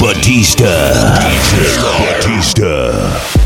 Batista. Batista.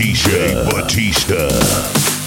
Batista. Batista.